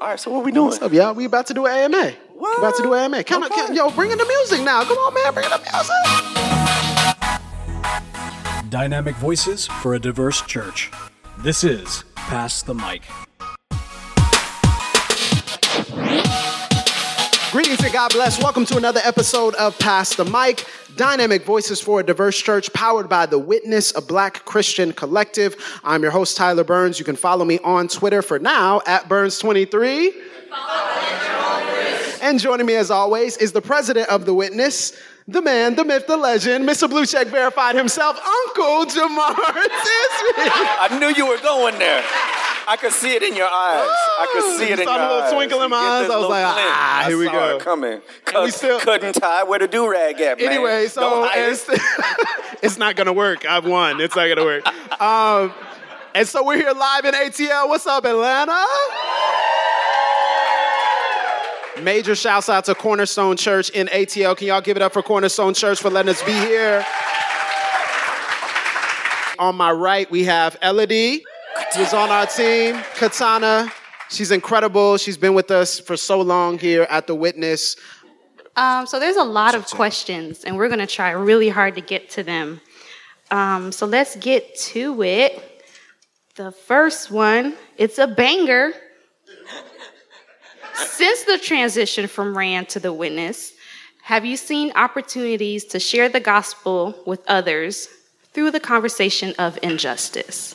All right, so what we doing? What's up, y'all? We about to do an AMA. What? About to do an AMA. Can I, can, yo, bring in the music now. Come on, man. Bring in the music. Dynamic voices for a diverse church. This is Pass the Mic. Greetings and God bless. Welcome to another episode of Pass the Mic. Dynamic Voices for a Diverse Church, powered by The Witness, a black Christian collective. I'm your host, Tyler Burns. You can follow me on Twitter for now at Burns23. And joining me as always is the president of The Witness, the man, the myth, the legend, Mr. Blue Check Verified himself, Uncle Jemar Tisby. I knew you were going there. I could see it in your eyes. I could see it in your Saw the little eyes. twinkle in my You get eyes. this I was little like, glint. ah, I here we saw go. It coming. Cut, we still- couldn't tie where the do rag at, man. Anyway, so Don't hide it. it's, it's not gonna work. I've won. It's not gonna work. Um, and so we're here live in ATL. What's up, Atlanta? Major shouts out to Cornerstone Church in ATL. Can y'all give it up for Cornerstone Church for letting us be here? On my right, we have Elodie, who's on our team. Katana, she's incredible. She's been with us for so long here at The Witness. Um, so there's a lot of questions, and we're going to try really hard to get to them. Um, so let's get to it. The first one, it's a banger. Since the transition from RAAN to the Witness, have you seen opportunities to share the gospel with others through the conversation of injustice?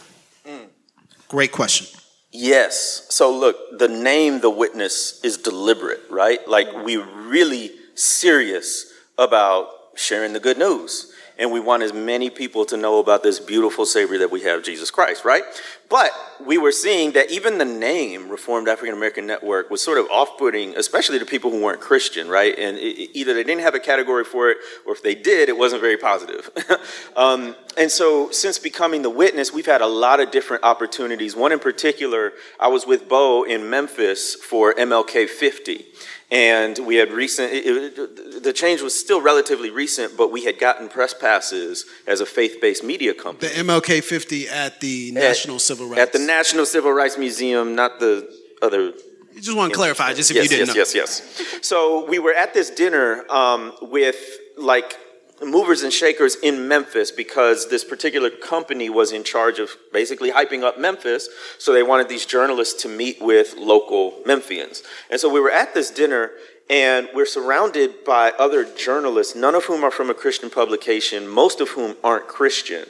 Great question. Yes. So look, the name The Witness is deliberate, right? Like we're really serious about sharing the good news. And we want as many people to know about this beautiful Savior that we have, Jesus Christ, right? But we were seeing that even the name Reformed African American Network was sort of off putting, especially to people who weren't Christian, right? And it, it- either they didn't have a category for it, or if they did, it wasn't very positive. um, and so, since becoming the witness, we've had a lot of different opportunities. One in particular, I was with Bo in Memphis for MLK 50. And we had recent, it, it, the change was still relatively recent, but we had gotten press passes as a faith based media company. The MLK 50 at the National Civil Rights. At the National Civil Rights Museum, not the other You just want to clarify, just if yes, you didn't yes, know. Yes, yes, So we were at this dinner um, with like movers and shakers in Memphis because this particular company was in charge of basically hyping up Memphis. So they wanted these journalists to meet with local Memphians. And so we were at this dinner and we're surrounded by other journalists, none of whom are from a Christian publication, most of whom aren't Christian.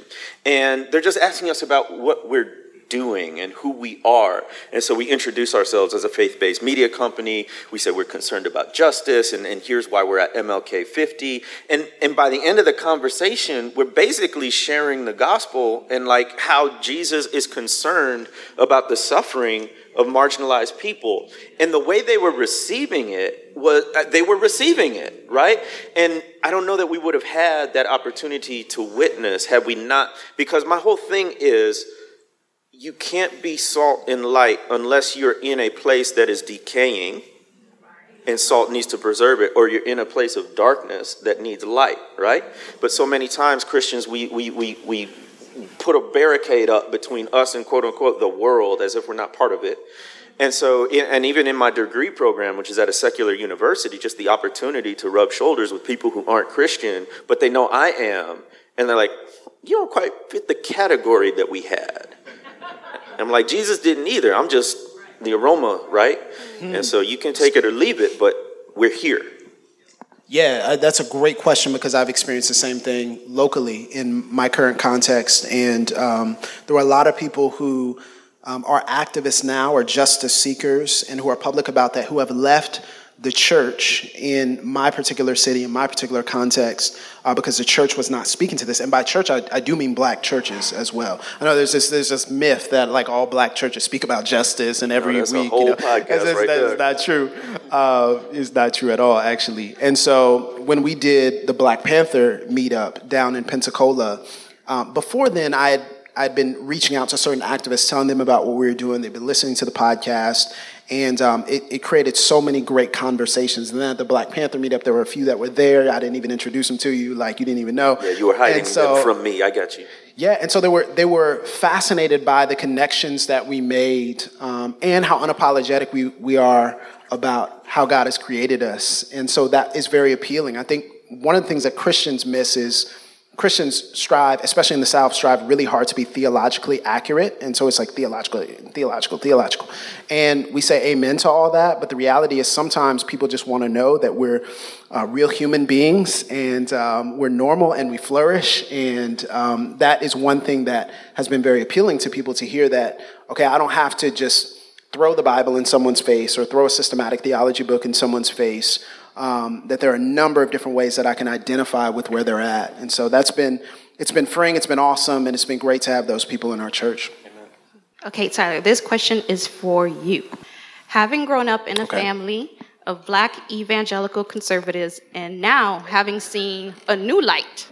And they're just asking us about what we're doing and who we are. And so we introduce ourselves as a faith based media company. We say we're concerned about justice, and, and here's why we're at MLK 50. And, and by the end of the conversation, we're basically sharing the gospel and like how Jesus is concerned about the suffering of marginalized people. And the way they were receiving it was uh, they were receiving it, right? And I don't know that we would have had that opportunity to witness had we not, because my whole thing is you can't be salt and light unless you're in a place that is decaying and salt needs to preserve it, or you're in a place of darkness that needs light, right? But so many times, Christians, we, we, we, we put a barricade up between us and quote unquote the world as if we're not part of it. And so, and even in my degree program, which is at a secular university, just the opportunity to rub shoulders with people who aren't Christian, but they know I am, and they're like, you don't quite fit the category that we had. I'm like, Jesus didn't either. I'm just the aroma, right? And so you can take it or leave it, but we're here. Yeah, uh, that's a great question because I've experienced the same thing locally in my current context. And um, there are a lot of people who um, are activists now or justice seekers and who are public about that who have left the church in my particular city, in my particular context, uh, because the church was not speaking to this. And by church, I, I do mean black churches as well. I know there's this there's this myth that like all black churches speak about justice and every No, that's week. you know, that's, that's- right that is there. not true. Uh, it's not true at all, actually. And so when we did the Black Panther meetup down in Pensacola, um, before then I had I'd been reaching out to certain activists, telling them about what we were doing. They've been listening to the podcast, And um, it, it, created so many great conversations. And then at the Black Panther meetup, there were a few that were there. I didn't even introduce them to you, like you didn't even know. Yeah, you were hiding so, them from me. I got you. Yeah, and so they were they were fascinated by the connections that we made um, and how unapologetic we we are about how God has created us, and so that is very appealing. I think one of the things that Christians miss is Christians strive, especially in the South, strive really hard to be theologically accurate. And so it's like theological, theological, theological. And we say amen to all that. But the reality is sometimes people just want to know that we're uh, real human beings and um, we're normal and we flourish. And um, that is one thing that has been very appealing to people to hear that, okay, I don't have to just throw the Bible in someone's face or throw a systematic theology book in someone's face um, that there are a number of different ways that I can identify with where they're at. And so that's been, it's been freeing, it's been awesome, and it's been great to have those people in our church. Okay, Tyler, this question is for you. Having grown up in a okay. family of black evangelical conservatives and now having seen a new light,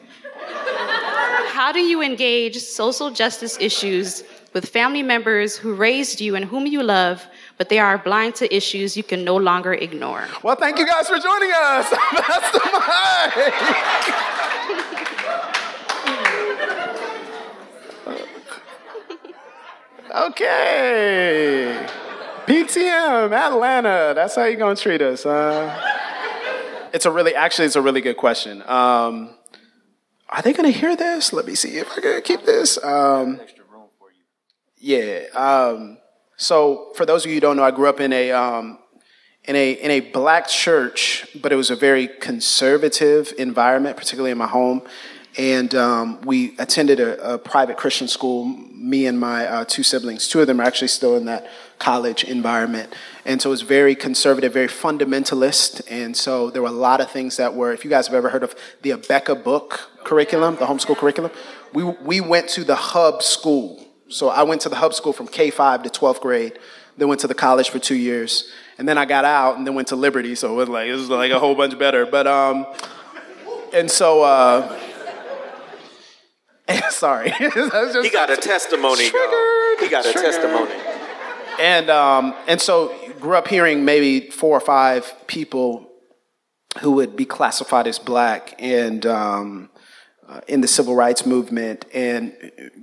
how do you engage social justice issues with family members who raised you and whom you love but they are blind to issues you can no longer ignore. Well, thank you guys for joining us. That's the mic. okay. PTM, Atlanta. That's how you're going to treat us, huh? It's a really, actually, it's a really good question. Um, are they going to hear this? Let me see if I can keep this. Um, yeah. Um, so, for those of you who don't know, I grew up in a um, in a in a black church, but it was a very conservative environment, particularly in my home. And um, we attended a, a, private Christian school. Me and my uh, two siblings, two of them are actually still in that college environment, and so it was very conservative, very fundamentalist. And so there were a lot of things that were. If you guys have ever heard of the Abeka book curriculum, the homeschool curriculum, we we went to the hub school so I went to the hub school from K 5 to 12th grade, then went to the college for two years. And then I got out and then went to Liberty. So it was like, it was like a whole bunch better. But, um, and so, uh, sorry. he got a testimony. He got a triggered. testimony. And, um, and so grew up hearing maybe four or five people who would be classified as black. And, um, uh, in the civil rights movement and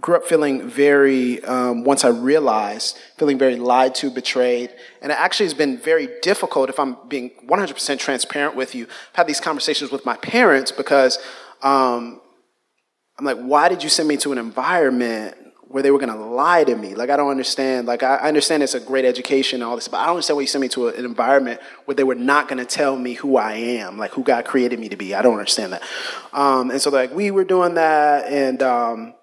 grew up feeling very, um, once I realized, feeling very lied to, betrayed. And it actually has been very difficult, if I'm being 100% transparent with you. I've had these conversations with my parents because um, I'm like, why did you send me to an environment where they were going to lie to me. Like, I don't understand. Like, I understand it's a great education and all this, but I don't understand why you sent me to an environment where they were not going to tell me who I am, like who God created me to be. I don't understand that. Um, and so, like, we were doing that, and um,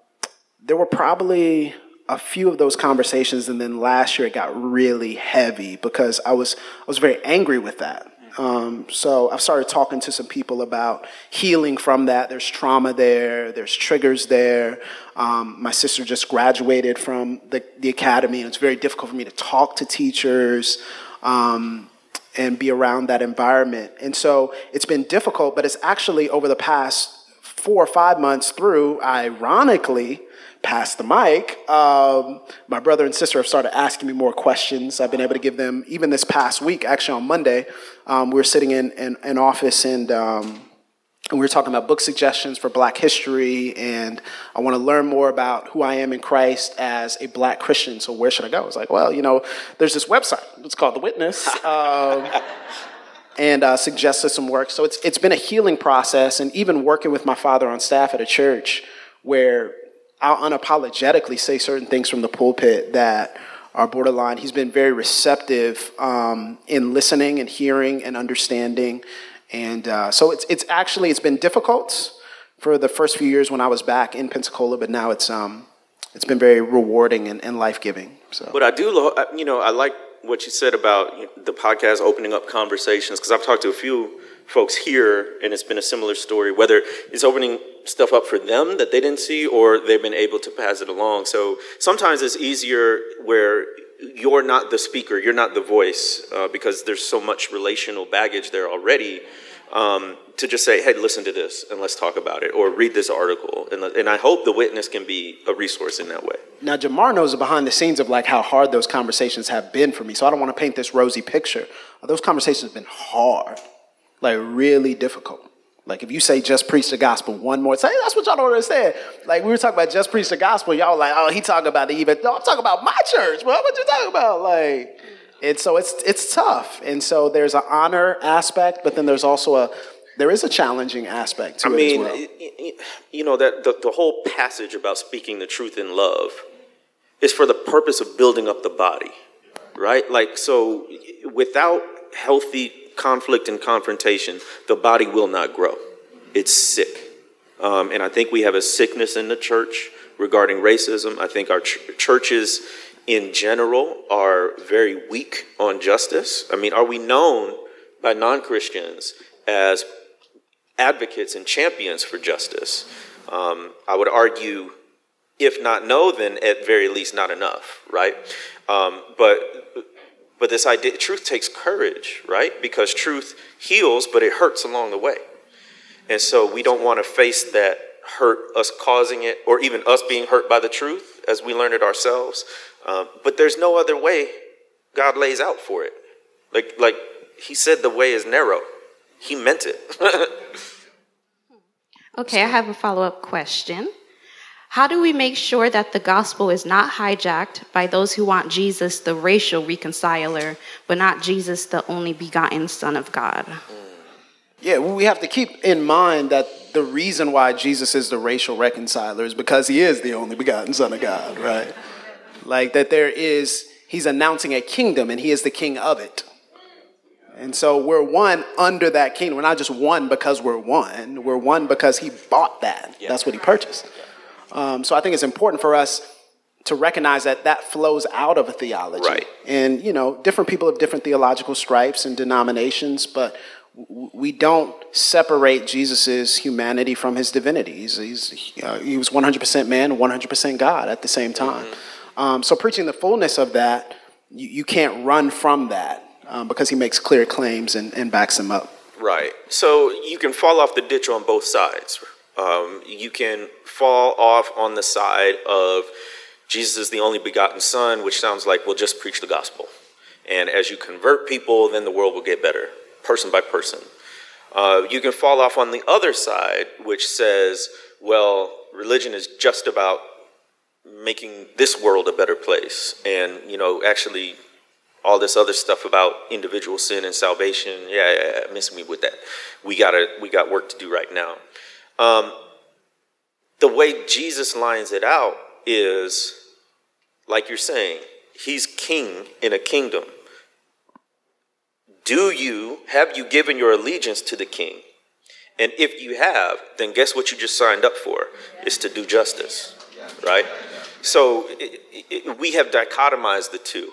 there were probably a few of those conversations, and then last year it got really heavy because I was I was very angry with that. Um, so I've started talking to some people about healing from that. There's trauma there, there's triggers there. Um, my sister just graduated from the, the academy, and it's very difficult for me to talk to teachers um, and be around that environment. And so it's been difficult, but it's actually over the past four or five months through, ironically, pass the mic, um, my brother and sister have started asking me more questions. I've been able to give them, even this past week, actually on Monday, um, we were sitting in an office and, um, and we were talking about book suggestions for black history and i want to learn more about who i am in christ as a black christian so where should i go i was like well you know there's this website it's called the witness um, and uh, suggested some work so it's, it's been a healing process and even working with my father on staff at a church where I'll unapologetically say certain things from the pulpit that are borderline. He's been very receptive um, in listening and hearing and understanding, and uh, so it's it's actually it's been difficult for the first few years when I was back in Pensacola, but now it's um it's been very rewarding and, and life giving. So, but I do, you know, I like what you said about the podcast opening up conversations because I've talked to a few folks here, and it's been a similar story, whether it's opening stuff up for them that they didn't see or they've been able to pass it along. So sometimes it's easier where you're not the speaker, you're not the voice, uh, because there's so much relational baggage there already. um, to just say, hey, listen to this and let's talk about it, or read this article. And, and I hope the witness can be a resource in that way. Now, Jemar knows behind the scenes of like how hard those conversations have been for me. So I don't want to paint this rosy picture. Those conversations have been hard, like really difficult. Like if you say just preach the gospel one more, time, that's what y'all don't understand. Like we were talking about just preach the gospel, y'all like, oh, he talking about the even. No, I'm talking about my church. Well, what you talking about? Like, and so it's it's tough. And so there's an honor aspect, but then there's also a there is a challenging aspect to I it mean, as well. you know that the, the whole passage about speaking the truth in love is for the purpose of building up the body, right? Like so, without healthy conflict and confrontation, the body will not grow. It's sick. Um, and I think we have a sickness in the church regarding racism. I think our ch- churches in general are very weak on justice. I mean, are we known by non Christians as advocates and champions for justice? Um, I would argue, if not no, then at very least not enough, right? Um, but but this idea, truth takes courage, right? Because truth heals, but it hurts along the way. And so we don't want to face that hurt, us causing it, or even us being hurt by the truth as we learn it ourselves. Um, but there's no other way God lays out for it. Like, like He said, the way is narrow. He meant it. okay, I have a follow up question. How do we make sure that the gospel is not hijacked by those who want Jesus, the racial reconciler, but not Jesus, the only begotten Son of God? Yeah, well, we have to keep in mind that the reason why Jesus is the racial reconciler is because he is the only begotten Son of God, right? Like that there is, he's announcing a kingdom and he is the king of it. And so we're one under that kingdom. We're not just one because we're one, we're one because he bought that. Yeah. That's what he purchased. Um, so I think it's important for us to recognize that that flows out of a theology. Right. And, you know, different people have different theological stripes and denominations, but we don't separate Jesus' humanity from his divinity. He's, he's uh, he was 100% man, 100% God at the same time. Mm-hmm. Um, so preaching the fullness of that, you, you can't run from that um, because he makes clear claims and, and backs them up. Right. So you can fall off the ditch on both sides. Um, you can fall off on the side of Jesus is the only begotten Son, which sounds like we'll just preach the gospel. And as you convert people, then the world will get better, person by person. Uh, you can fall off on the other side, which says, well, religion is just about making this world a better place. And, you know, actually, all this other stuff about individual sin and salvation, yeah, yeah, yeah miss me with that. We, gotta, we got work to do right now. Um, the way Jesus lines it out is like you're saying, he's king in a kingdom. Do you, have you given your allegiance to the king? And if you have, then guess what you just signed up for? Is to do justice, right? So it, it, we have dichotomized the two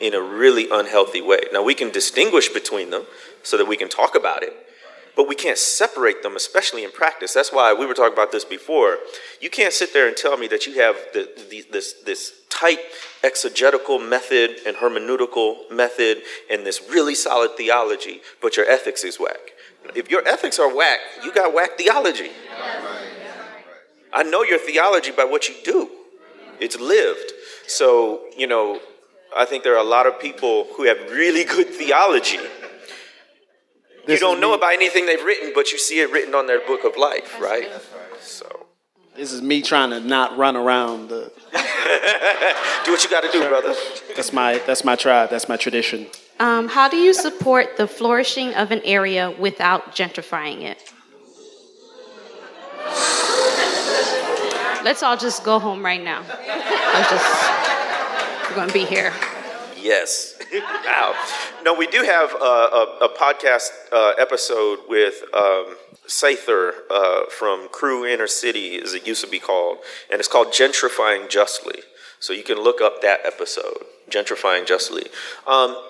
in a really unhealthy way. Now we can distinguish between them so that we can talk about it, but we can't separate them, especially in practice. That's why we were talking about this before. You can't sit there and tell me that you have the, the, this, this tight exegetical method and hermeneutical method and this really solid theology, but your ethics is whack. If your ethics are whack, you got whack theology. I know your theology by what you do. It's lived. So, you know, I think there are a lot of people who have really good theology you don't know about anything they've written, but you see it written on their book of life, right? So this is me trying to not run around the. do what you got to do, brother. That's my that's my tribe. That's my tradition. Um, how do you support the flourishing of an area without gentrifying it? Let's all just go home right now. Let's just we're going to be here. Yes. wow. No, we do have a, a, a podcast uh, episode with um, Sather uh, from Cru Inner City, as it used to be called, and it's called Gentrifying Justly. So you can look up that episode, Gentrifying Justly. Um,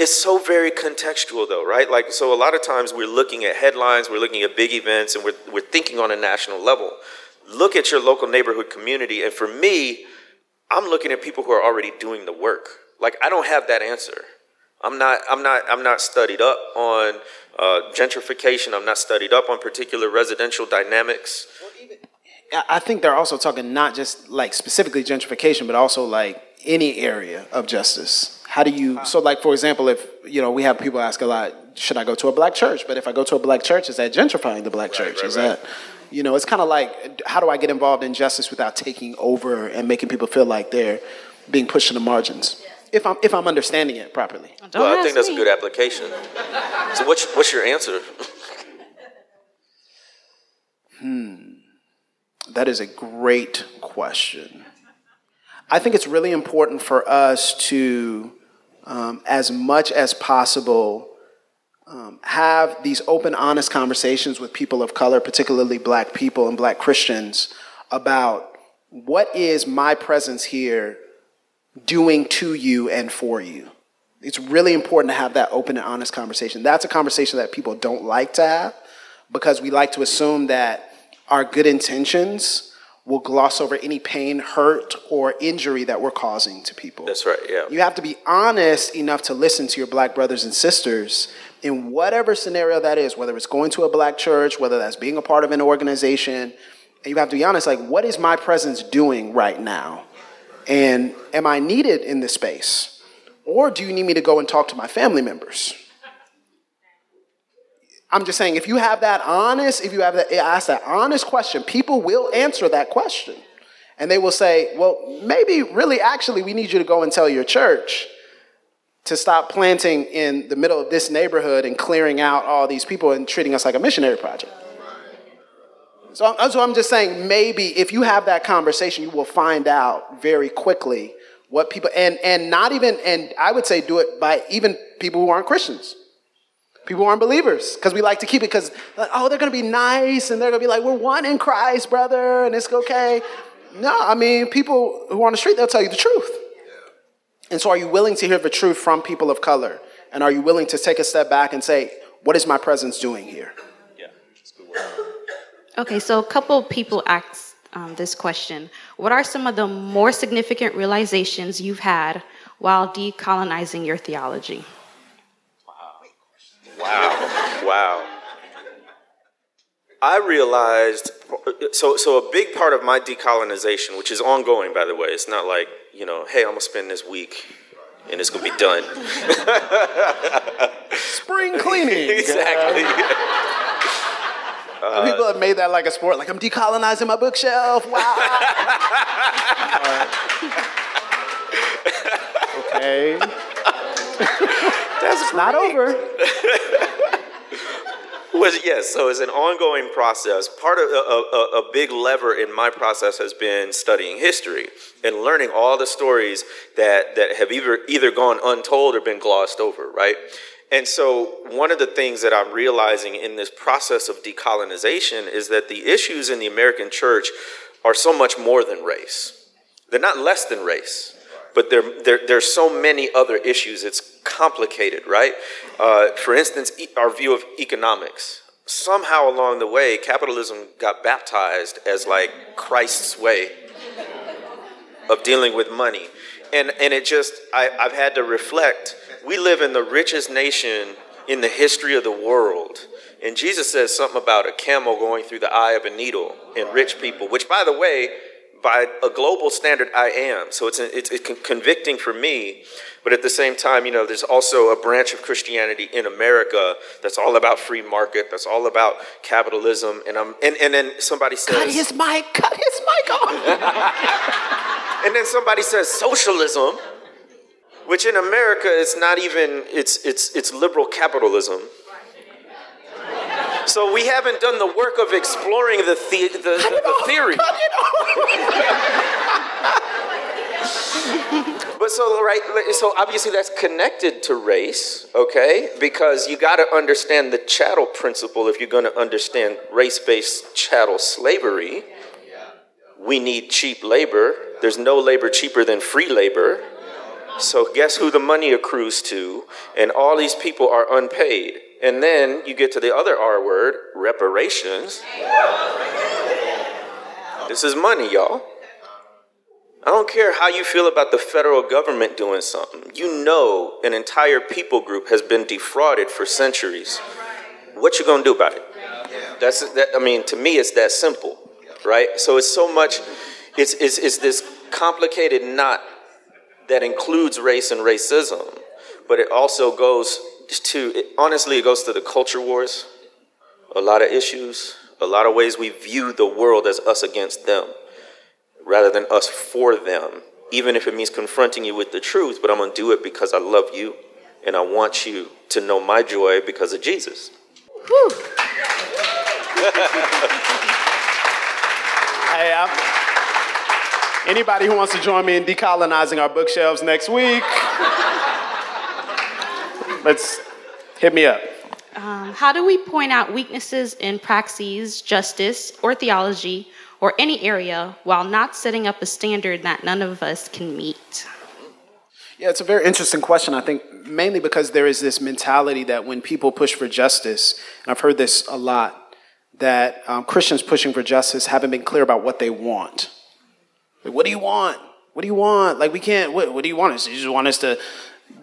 it's so very contextual, though, right? Like, so a lot of times we're looking at headlines, we're looking at big events, and we're, we're thinking on a national level. Look at your local neighborhood community, and for me, I'm looking at people who are already doing the work like, I don't have that answer. I'm not, I'm not, I'm not studied up on uh, gentrification. I'm not studied up on particular residential dynamics. I think they're also talking not just like specifically gentrification, but also like any area of justice. How do you, so like for example, if, you know, we have people ask a lot, should I go to a black church? But if I go to a black church, is that gentrifying the black church? right, is right. that, you know, it's kind of like, how do I get involved in justice without taking over and making people feel like they're being pushed to the margins? If I'm, if I'm understanding it properly. Don't well, I think that's me. a good application. So what's, what's your answer? Hmm. That is a great question. I think it's really important for us to, um, as much as possible, um, have these open, honest conversations with people of color, particularly black people and black Christians, about what is my presence here doing to you and for you. It's really important to have that open and honest conversation. That's a conversation that people don't like to have because we like to assume that our good intentions will gloss over any pain, hurt, or injury that we're causing to people. That's right, yeah. You have to be honest enough to listen to your black brothers and sisters in whatever scenario that is, whether it's going to a black church, whether that's being a part of an organization. And you have to be honest, like, what is my presence doing right now? And am I needed in this space? Or do you need me to go and talk to my family members? I'm just saying, if you have that honest, if you have that, ask that honest question, people will answer that question. And they will say, well, maybe really actually we need you to go and tell your church to stop planting in the middle of this neighborhood and clearing out all these people and treating us like a missionary project. So, so I'm just saying, maybe if you have that conversation, you will find out very quickly what people, and, and not even, and I would say do it by even people who aren't Christians. People who aren't believers, because we like to keep it because, oh, they're going to be nice and they're going to be like, we're one in Christ, brother, and it's okay. No, I mean, people who are on the street, they'll tell you the truth. And so, are you willing to hear the truth from people of color? And are you willing to take a step back and say, what is my presence doing here? Okay, so a couple of people asked um, this question. What are some of the more significant realizations you've had while decolonizing your theology? Wow. Wow. Wow. I realized so so a big part of my decolonization, which is ongoing by the way, it's not like, you know, hey, I'm gonna spend this week and it's gonna be done. Spring cleaning. exactly. Uh, people have made that like a sport, like I'm decolonizing my bookshelf. Wow. okay. That's Not over. Was yes, so it's an ongoing process. Part of a, a, a big lever in my process has been studying history and learning all the stories that that have either either gone untold or been glossed over, right? And so one of the things that I'm realizing in this process of decolonization is that the issues in the American church are so much more than race. They're not less than race, but there, there, there's so many other issues. It's complicated, right? Uh, for instance, e- our view of economics. Somehow along the way, capitalism got baptized as like Christ's way of dealing with money. And, and it just, I, I've had to reflect. We live in the richest nation in the history of the world. And Jesus says something about a camel going through the eye of a needle and rich people, which, by the way, by a global standard, I am. So it's, it's, it's convicting for me. But at the same time, you know, there's also a branch of Christianity in America that's all about free market, that's all about capitalism. And, I'm, and, and then somebody says, Cut his mic. Cut his mic off. and then somebody says socialism, which in America it's not even it's it's it's liberal capitalism. So we haven't done the work of exploring the the, the, the, the theory. Cut it off. But so right, so obviously that's connected to race, okay? Because you got to understand the chattel principle if you're going to understand race-based chattel slavery. We need cheap labor. There's no labor cheaper than free labor. So guess who the money accrues to? And all these people are unpaid. And then you get to the other R word, reparations. This is money, y'all. I don't care how you feel about the federal government doing something. You know an entire people group has been defrauded for centuries. What you gonna do about it? That's that. I mean, to me, it's that simple, right? So it's so much. It's it's, it's this complicated knot that includes race and racism, but it also goes to. It, honestly, it goes to the culture wars. A lot of issues, a lot of ways we view the world as us against them rather than us for them, even if it means confronting you with the truth, but I'm going to do it because I love you and I want you to know my joy because of Jesus. Whew. hey, I'm, anybody who wants to join me in decolonizing our bookshelves next week, let's hit me up. Um, how do we point out weaknesses in praxis, justice, or theology or any area while not setting up a standard that none of us can meet? Yeah, it's a very interesting question. I think mainly because there is this mentality that when people push for justice, and I've heard this a lot, that um, Christians pushing for justice haven't been clear about what they want. Like, what do you want? What do you want? Like, we can't, what, what do you want us? You just want us to,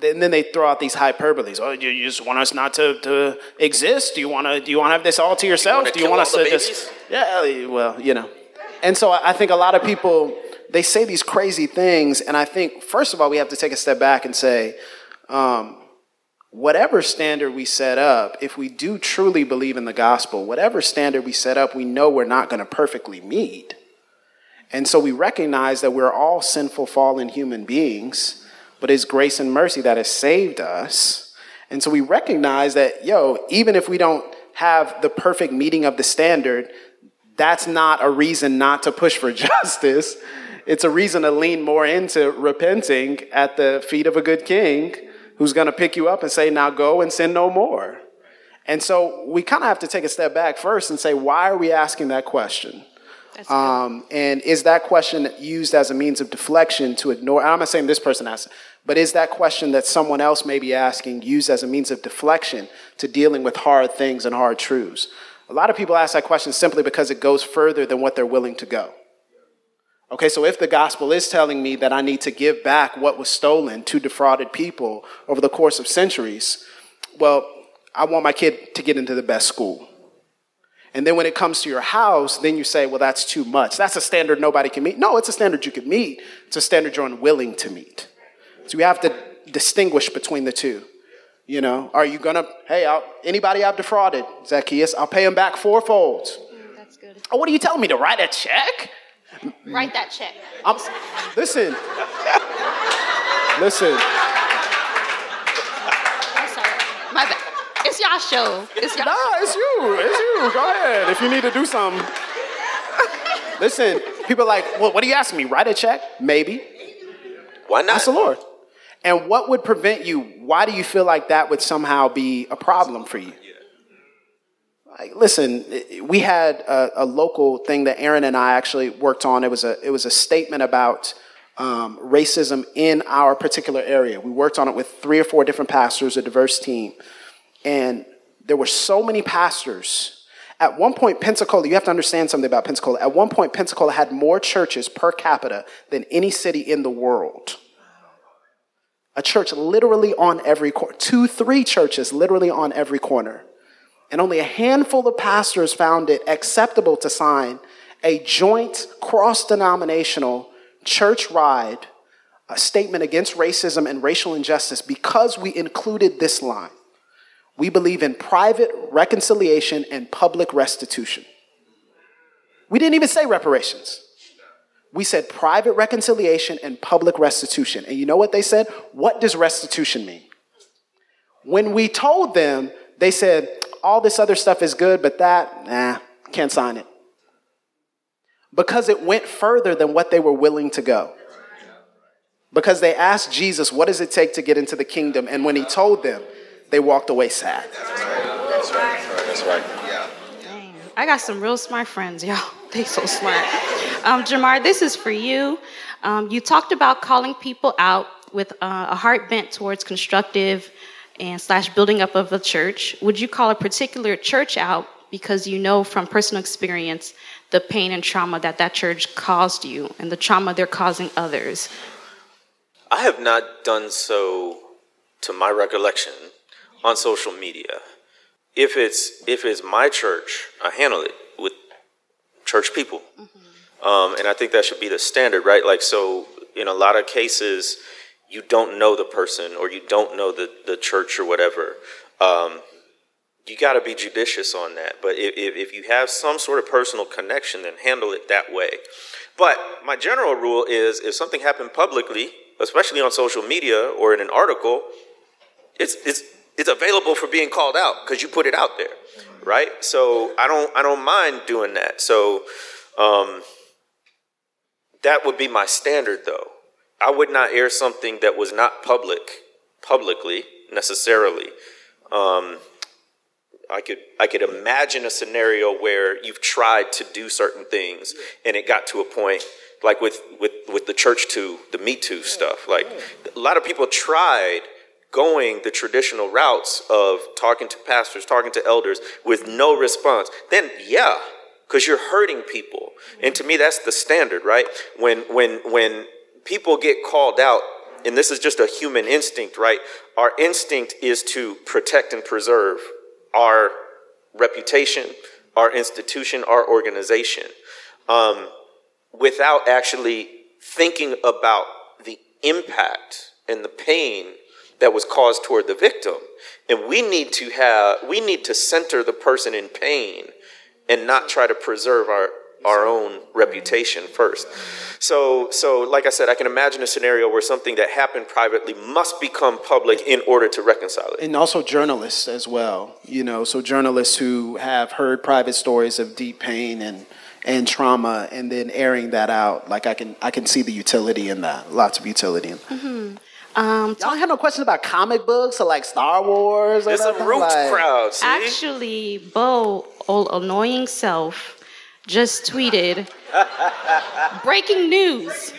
and then they throw out these hyperboles. Oh, you, just want us not to, to exist? Do you want to, do you want to have this all to yourself? You do you want us to babies? just, yeah, well, you know. And so I think a lot of people, they say these crazy things. And I think, first of all, we have to take a step back and say, um, whatever standard we set up, if we do truly believe in the gospel, whatever standard we set up, we know we're not going to perfectly meet. And so we recognize that we're all sinful, fallen human beings, but it's grace and mercy that has saved us. And so we recognize that, yo, even if we don't have the perfect meeting of the standard, that's not a reason not to push for justice. It's a reason to lean more into repenting at the feet of a good king who's going to pick you up and say, now go and sin no more. And so we kind of have to take a step back first and say, why are we asking that question? Um, and is that question used as a means of deflection to ignore? I'm not saying this person asked but is that question that someone else may be asking used as a means of deflection to dealing with hard things and hard truths? A lot of people ask that question simply because it goes further than what they're willing to go. Okay, so if the gospel is telling me that I need to give back what was stolen to defrauded people over the course of centuries, well, I want my kid to get into the best school. And then when it comes to your house, then you say, well, that's too much. That's a standard nobody can meet. No, it's a standard you can meet. It's a standard you're unwilling to meet. So you have to distinguish between the two. You know, are you gonna, hey, I'll, anybody I've defrauded, Zacchaeus, I'll pay him back fourfold. Mm, that's good. Oh, what are you telling me to write a check? Write that check. I'm, listen, listen. I'm sorry. My bad. It's y'all show. It's y'all. Nah, it's you. It's you. Go ahead. If you need to do something. Listen, people are like, well, what are you asking me? Write a check? Maybe. Why not? Ask the Lord. And what would prevent you? Why do you feel like that would somehow be a problem for you? Like, listen, we had a, a, local thing that Aaron and I actually worked on. It was a it was a statement about um, racism in our particular area. We worked on it with three or four different pastors, a diverse team, and there were so many pastors. At one point, Pensacola, you have to understand something about Pensacola. At one point, Pensacola had more churches per capita than any city in the world. A church literally on every corner, two, three churches literally on every corner. And only a handful of pastors found it acceptable to sign a joint cross denominational church ride a statement against racism and racial injustice because we included this line. We believe in private reconciliation and public restitution. We didn't even say reparations. We said private reconciliation and public restitution. And you know what they said? What does restitution mean? When we told them, they said, all this other stuff is good, but that, nah, can't sign it. Because it went further than what they were willing to go. Because they asked Jesus, what does it take to get into the kingdom? And when he told them, they walked away sad. That's right. That's right. That's right. Yeah. Dang. I got some real smart friends, y'all. They so smart. Um, Jemar, this is for you. Um, you talked about calling people out with uh, a heart bent towards constructive and slash building up of a church. Would you call a particular church out because you know from personal experience the pain and trauma that that church caused you and the trauma they're causing others? I have not done so, to my recollection, on social media. If it's if it's my church, I handle it with church people, mm-hmm. um, and I think that should be the standard, right? Like so, in a lot of cases, you don't know the person or you don't know the the church or whatever. Um, you got to be judicious on that. But if, if you have some sort of personal connection, then handle it that way. But my general rule is if something happened publicly, especially on social media or in an article, it's, it's, it's available for being called out because you put it out there, right? So I don't, I don't mind doing that. So um, that would be my standard, though. I would not air something that was not public publicly necessarily. Um, I could I could imagine a scenario where you've tried to do certain things and it got to a point like with with with the church too, the Me Too stuff. Like a lot of people tried going the traditional routes of talking to pastors, talking to elders with no response. Then yeah, because you're hurting people. And to me that's the standard, right? When when when people get called out and this is just a human instinct, right? Our instinct is to protect and preserve our reputation, our institution, our organization, um, without actually thinking about the impact and the pain that was caused toward the victim. And we need to have, we need to center the person in pain and not try to preserve our, our own reputation first. So, so like I said, I can imagine a scenario where something that happened privately must become public in order to reconcile it. And also journalists as well, you know, so journalists who have heard private stories of deep pain and and trauma and then airing that out like i can i can see the utility in that lots of utility in that mm-hmm. Um, Y'all have no questions about comic books or like Star Wars? Or There's some roots like, crowd. See? Actually, Bo, old annoying self, just tweeted breaking news.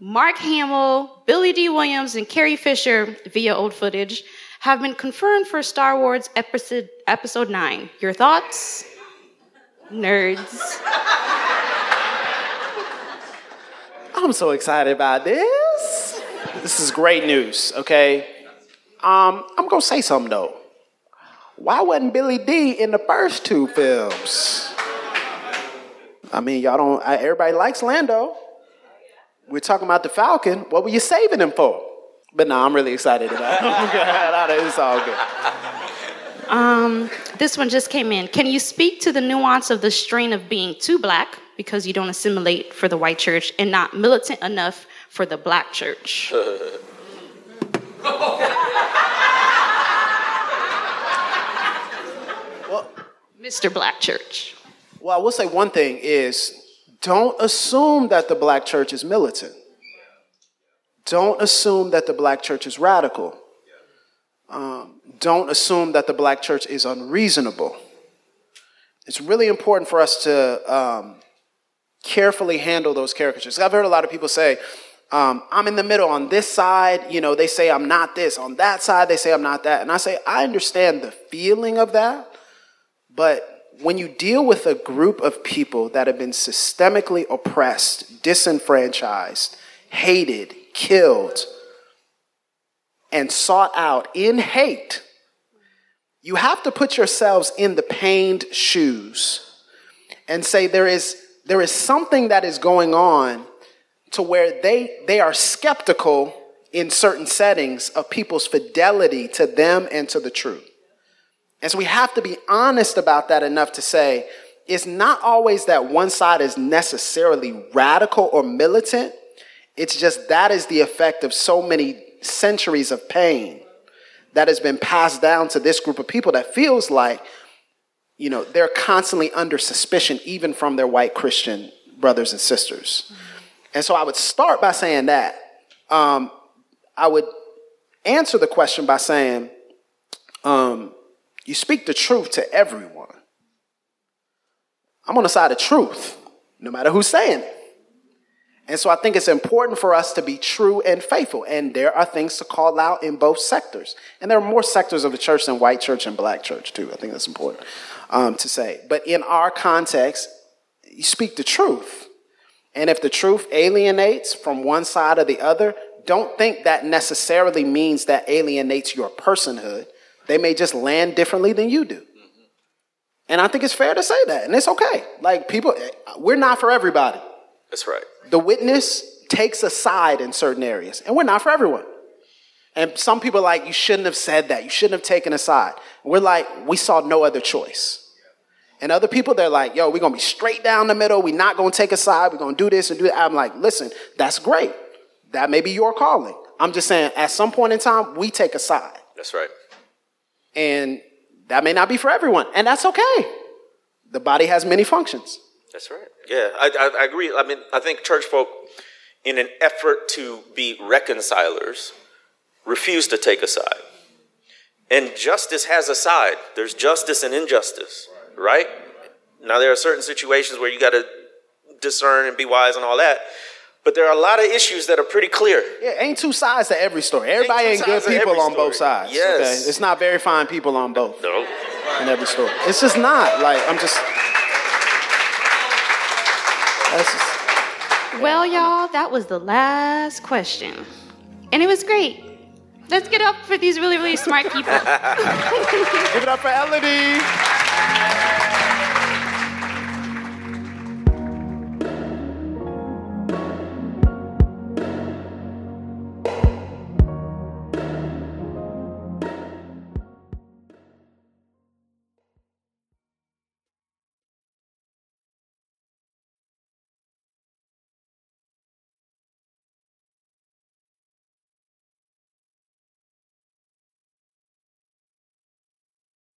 Mark Hamill, Billy Dee Williams, and Carrie Fisher, via old footage, have been confirmed for Star Wars episode, episode 9. Your thoughts? Nerds. I'm so excited about this. This is great news, okay? Um, I'm gonna say something though. Why wasn't Billy Dee in the first two films? I mean, y'all don't, everybody likes Lando. We're talking about the Falcon. What were you saving him for? But no, I'm really excited about it. it's all good. Um, this one just came in. Can you speak to the nuance of the strain of being too black because you don't assimilate for the white church and not militant enough for the black church? well, Mr. Black Church. Well, I will say one thing is don't assume that the black church is militant. Don't assume that the black church is radical. Um, don't assume that the black church is unreasonable. It's really important for us to um, carefully handle those caricatures. I've heard a lot of people say, um, I'm in the middle on this side, you know, they say I'm not this. On that side, they say I'm not that. And I say, I understand the feeling of that, but when you deal with a group of people that have been systemically oppressed, disenfranchised, hated, killed, and sought out in hate, you have to put yourselves in the pained shoes and say there is, there is something that is going on to where they, they are skeptical in certain settings of people's fidelity to them and to the truth. And so we have to be honest about that enough to say it's not always that one side is necessarily radical or militant. It's just that is the effect of so many centuries of pain that has been passed down to this group of people that feels like, you know, they're constantly under suspicion, even from their white Christian brothers and sisters. And so I would start by saying that. Um, I would answer the question by saying, um, you speak the truth to everyone. I'm on the side of truth, no matter who's saying it. And so I think it's important for us to be true and faithful. And there are things to call out in both sectors. And there are more sectors of the church than white church and black church, too. I think that's important um, to say. But in our context, you speak the truth. And if the truth alienates from one side or the other, don't think that necessarily means that alienates your personhood. They may just land differently than you do. And I think it's fair to say that. And it's okay. Like, people, we're not for everybody. That's right. The witness takes a side in certain areas, and we're not for everyone. And some people are like, you shouldn't have said that. You shouldn't have taken a side. We're like, we saw no other choice. And other people, they're like, yo, we're to be straight down the middle. We're not to take a side. We're to do this and do that. I'm like, listen, that's great. That may be your calling. I'm just saying, at some point in time, we take a side. That's right. And that may not be for everyone. And that's okay. The body has many functions. That's right. Yeah, I, I, I agree. I mean, I think church folk, in an effort to be reconcilers, refuse to take a side. And justice has a side. There's justice and injustice right? Now, there are certain situations where you got to discern and be wise and all that. But there are a lot of issues that are pretty clear. Yeah, ain't two sides to every story. Everybody ain't, ain't good people on both sides. Yes. Okay? It's not very fine people on both. No. In every story. It's just not. Like, I'm just. just well, y'all, that was the last question. And it was great. Let's get up for these really, really smart people. Give it up for Elodie.